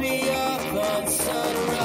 me up on sunrise.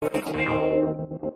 失礼します。